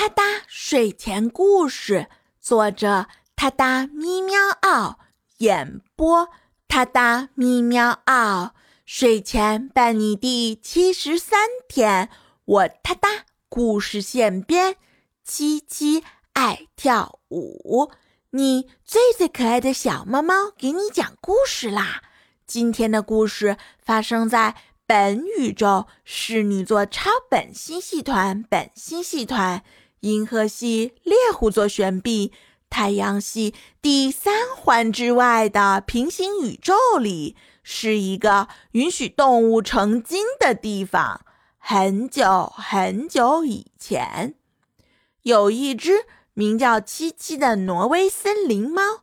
哒哒睡前故事，作者：哒哒咪喵嗷，演播：哒哒咪喵嗷。睡前伴你第七十三天，我哒哒故事现编，七七爱跳舞，你最最可爱的小猫猫给你讲故事啦。今天的故事发生在。本宇宙侍女座超本星系团、本星系团、银河系猎户座旋臂、太阳系第三环之外的平行宇宙里，是一个允许动物成精的地方。很久很久以前，有一只名叫七七的挪威森林猫。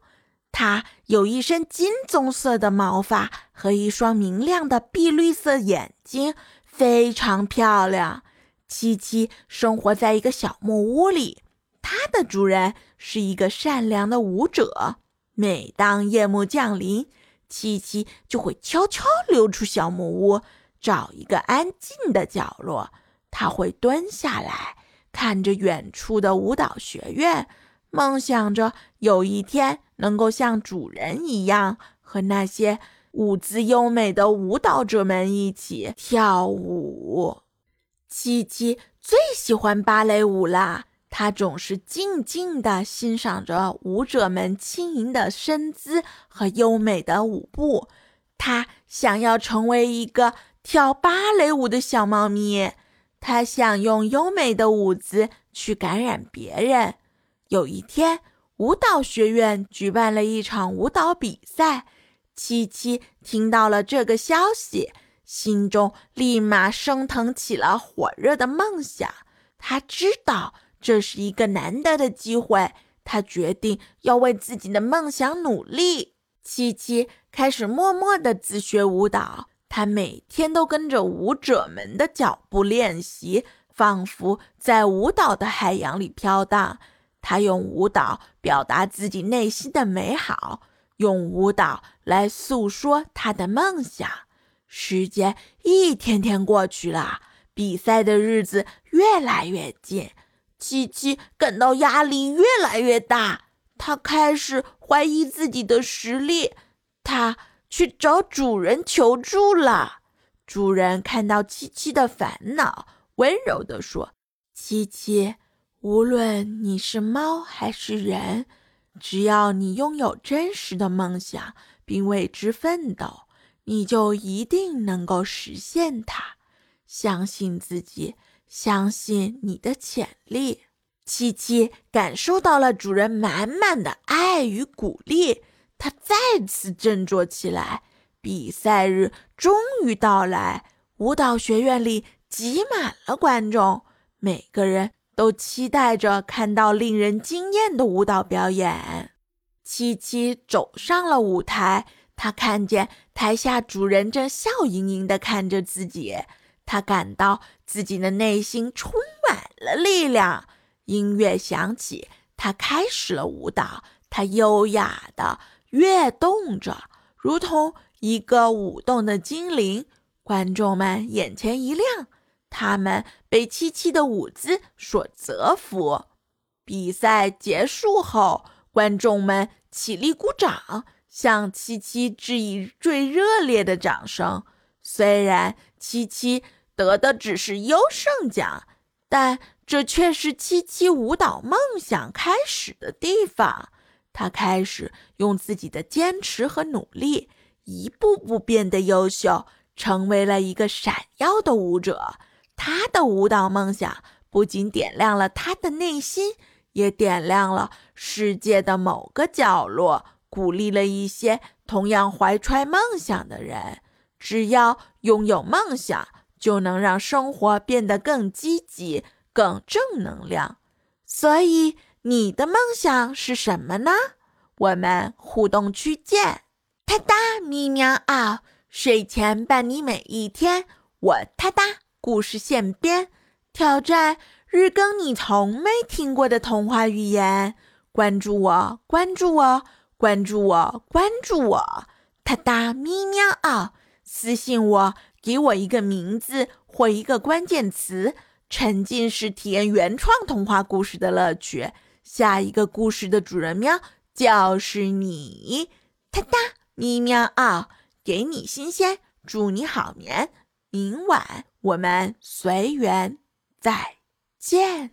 它有一身金棕色的毛发和一双明亮的碧绿色眼睛，非常漂亮。七七生活在一个小木屋里，它的主人是一个善良的舞者。每当夜幕降临，七七就会悄悄溜出小木屋，找一个安静的角落。他会蹲下来，看着远处的舞蹈学院。梦想着有一天能够像主人一样，和那些舞姿优美的舞蹈者们一起跳舞。七七最喜欢芭蕾舞啦，她总是静静地欣赏着舞者们轻盈的身姿和优美的舞步。她想要成为一个跳芭蕾舞的小猫咪，她想用优美的舞姿去感染别人。有一天，舞蹈学院举办了一场舞蹈比赛。七七听到了这个消息，心中立马升腾起了火热的梦想。他知道这是一个难得的机会，他决定要为自己的梦想努力。七七开始默默地自学舞蹈，他每天都跟着舞者们的脚步练习，仿佛在舞蹈的海洋里飘荡。他用舞蹈表达自己内心的美好，用舞蹈来诉说他的梦想。时间一天天过去了，比赛的日子越来越近，七七感到压力越来越大。他开始怀疑自己的实力，他去找主人求助了。主人看到七七的烦恼，温柔地说：“七七。”无论你是猫还是人，只要你拥有真实的梦想并为之奋斗，你就一定能够实现它。相信自己，相信你的潜力。七七感受到了主人满满的爱与鼓励，他再次振作起来。比赛日终于到来，舞蹈学院里挤满了观众，每个人。都期待着看到令人惊艳的舞蹈表演。七七走上了舞台，他看见台下主人正笑盈盈地看着自己，他感到自己的内心充满了力量。音乐响起，他开始了舞蹈。他优雅地跃动着，如同一个舞动的精灵。观众们眼前一亮。他们被七七的舞姿所折服。比赛结束后，观众们起立鼓掌，向七七致以最热烈的掌声。虽然七七得的只是优胜奖，但这却是七七舞蹈梦想开始的地方。他开始用自己的坚持和努力，一步步变得优秀，成为了一个闪耀的舞者。他的舞蹈梦想不仅点亮了他的内心，也点亮了世界的某个角落，鼓励了一些同样怀揣梦想的人。只要拥有梦想，就能让生活变得更积极、更正能量。所以，你的梦想是什么呢？我们互动区见！哒哒咪喵啊，睡前伴你每一天，我哒哒。故事现编，挑战日更你从没听过的童话语言。关注我，关注我，关注我，关注我！哒哒咪喵啊！私信我，给我一个名字或一个关键词，沉浸式体验原创童话故事的乐趣。下一个故事的主人喵就是你，哒哒咪喵嗷，给你新鲜，祝你好眠。明晚我们随缘再见。